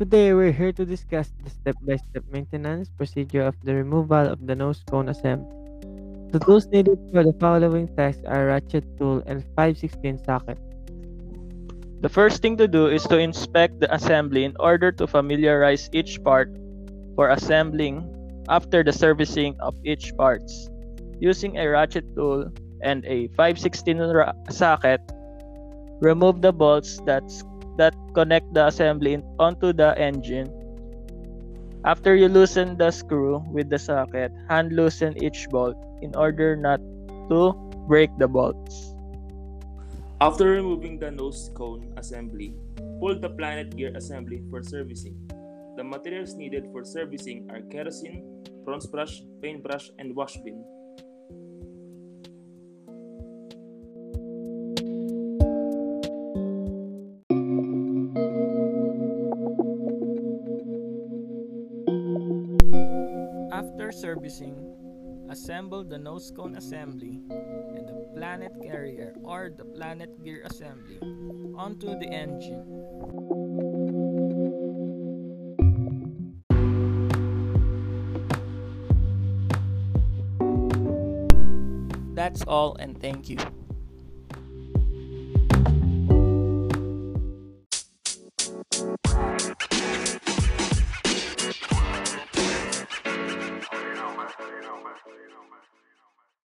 Today, we're here to discuss the step-by-step maintenance procedure of the removal of the nose cone assembly. The tools needed for the following tasks are ratchet tool and 516 socket. The first thing to do is to inspect the assembly in order to familiarize each part for assembling after the servicing of each parts. Using a ratchet tool and a 516 ra- socket, remove the bolts that's, that connect the assembly onto the engine. After you loosen the screw with the socket, hand loosen each bolt in order not to break the bolts. After removing the nose cone assembly, pull the planet gear assembly for servicing. The materials needed for servicing are kerosene, bronze brush, paintbrush, and wash bin. After servicing, assemble the nose cone assembly and the planet carrier or the planet gear assembly onto the engine. That's all and thank you. Genoma. Genoma.